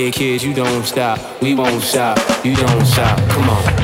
Yeah, kids, you don't stop. We won't stop. You don't stop. Come on.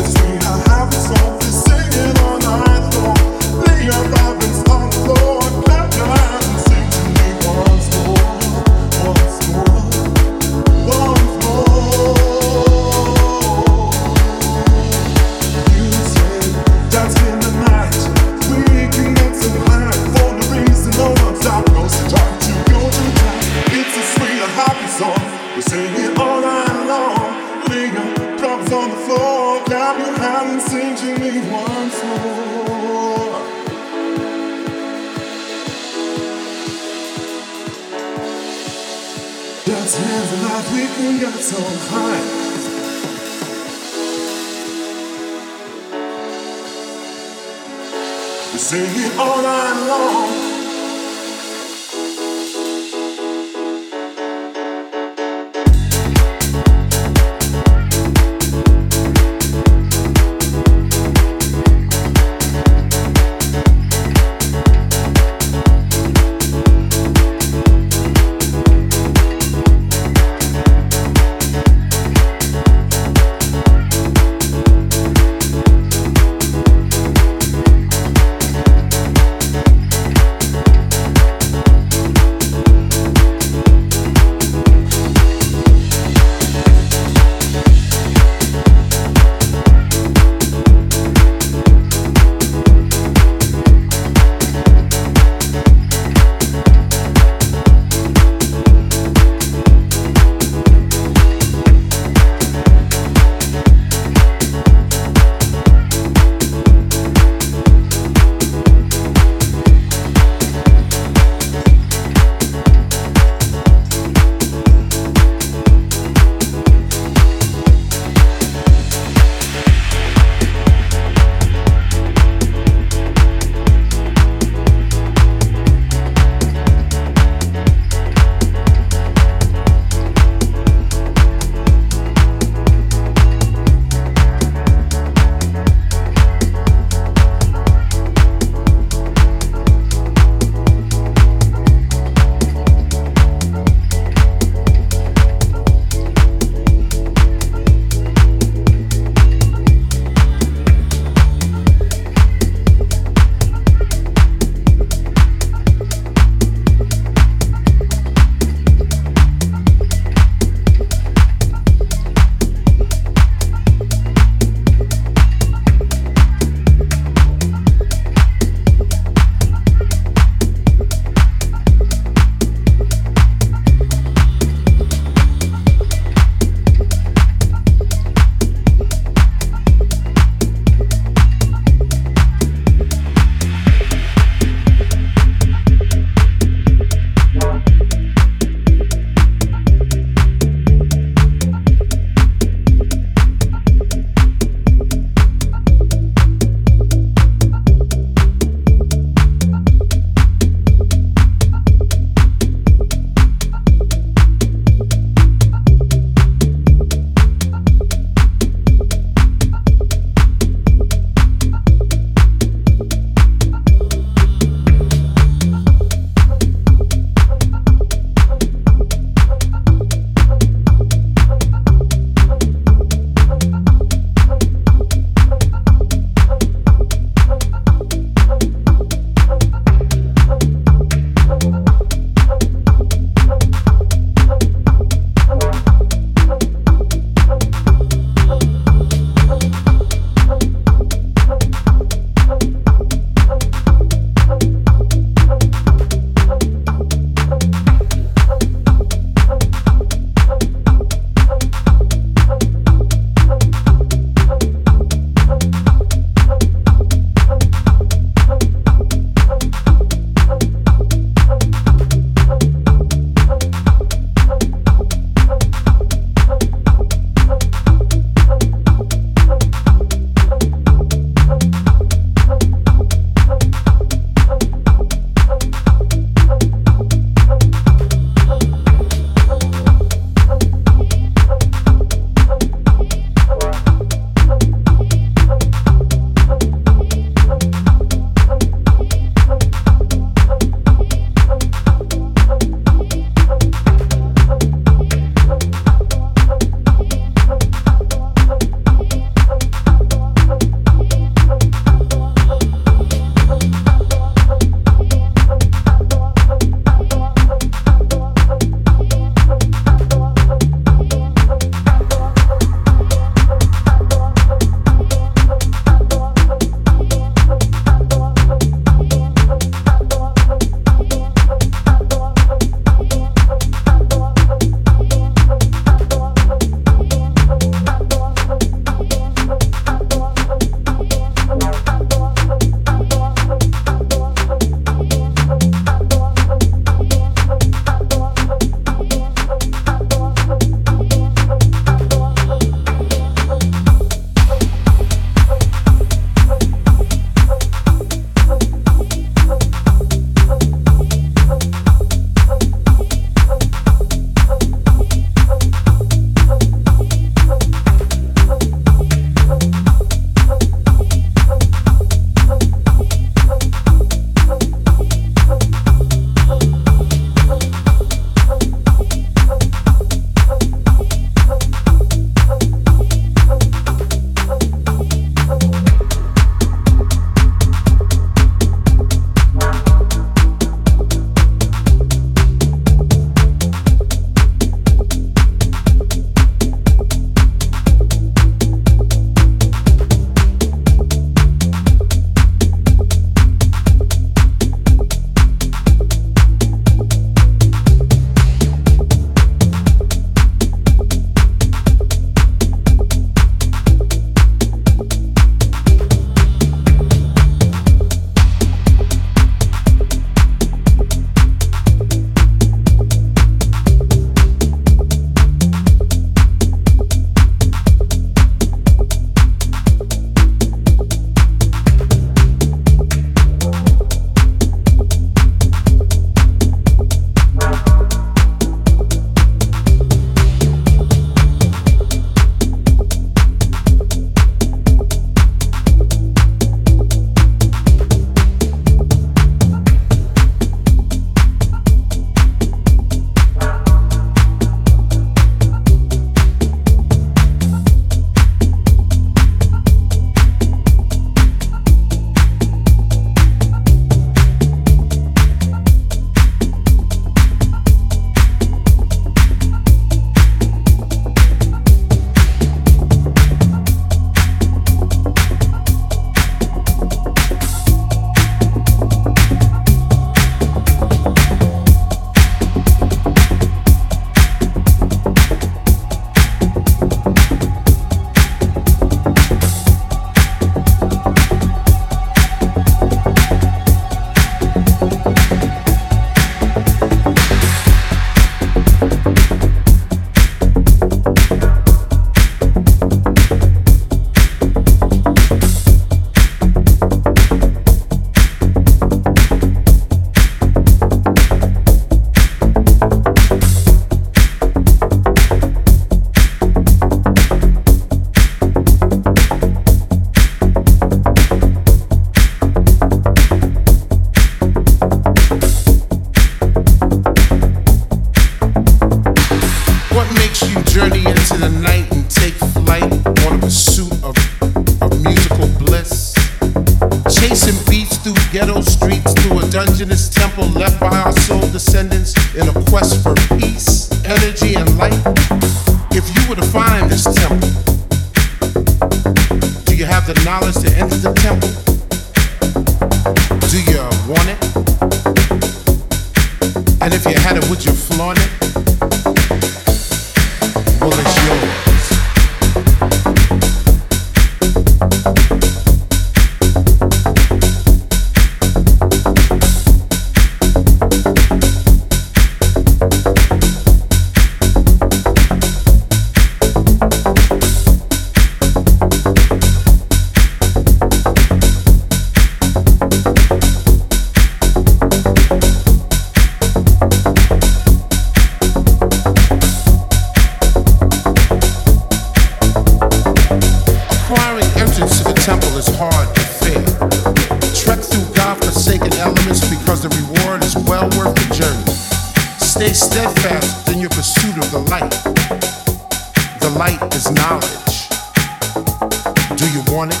Would you want it?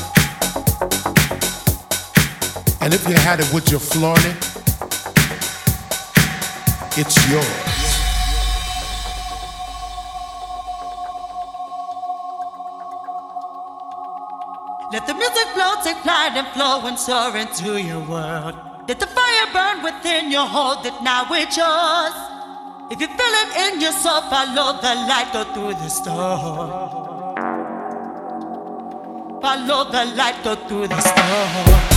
And if you had it with your floor it, it's yours. Let the music flow, take flight and flow and soar into your world. Let the fire burn within you, hold it now, it's yours. If you feel it in your soul, follow the light, go through the storm. Follow the light, go through the storm.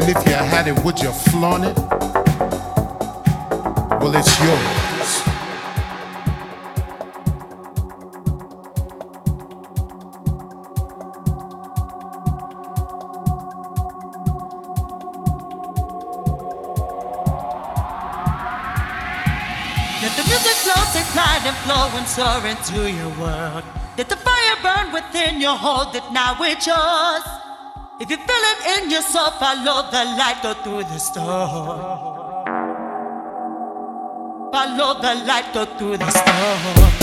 And if you had it, would you flaunt it? Well, it's yours. Let the music flow, take light and flow and soar into your world. Let the fire burn within your hold it now it's yours. Follow the light, go through the storm. Follow the light, go through the storm.